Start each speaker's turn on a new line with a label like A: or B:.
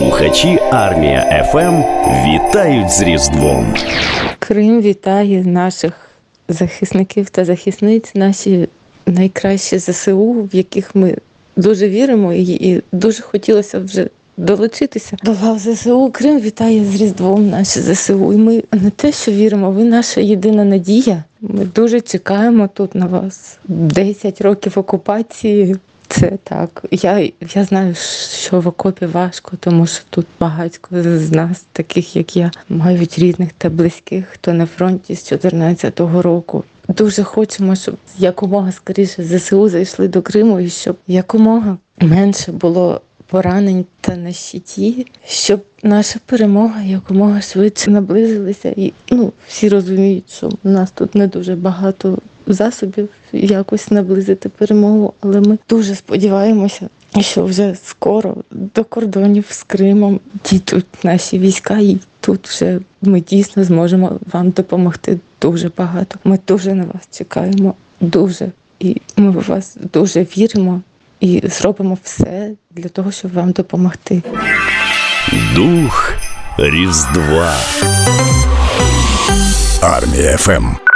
A: Слухачі Армія ФМ вітають з Різдвом.
B: Крим вітає наших захисників та захисниць, наші найкращі ЗСУ, в яких ми дуже віримо, і, і дуже хотілося вже долучитися до лав ЗСУ. Крим вітає з Різдвом наші ЗСУ. І ми не те, що віримо, ви наша єдина надія. Ми дуже чекаємо тут на вас. 10 років окупації. Це так. Я, я знаю, що в окопі важко, тому що тут багатько з нас, таких як я, мають рідних та близьких, хто на фронті з 14-го року. Дуже хочемо, щоб якомога скоріше ЗСУ зайшли до Криму і щоб якомога менше було поранень та на щиті, щоб наша перемога якомога швидше наблизилася. І ну, всі розуміють, що в нас тут не дуже багато засобів якось наблизити перемогу, але ми дуже сподіваємося, що вже скоро до кордонів з Кримом дійдуть наші війська, і тут вже ми дійсно зможемо вам допомогти дуже багато. Ми дуже на вас чекаємо, дуже. І ми в вас дуже віримо і зробимо все для того, щоб вам допомогти.
A: Дух Різдва.
C: Армія ФМ.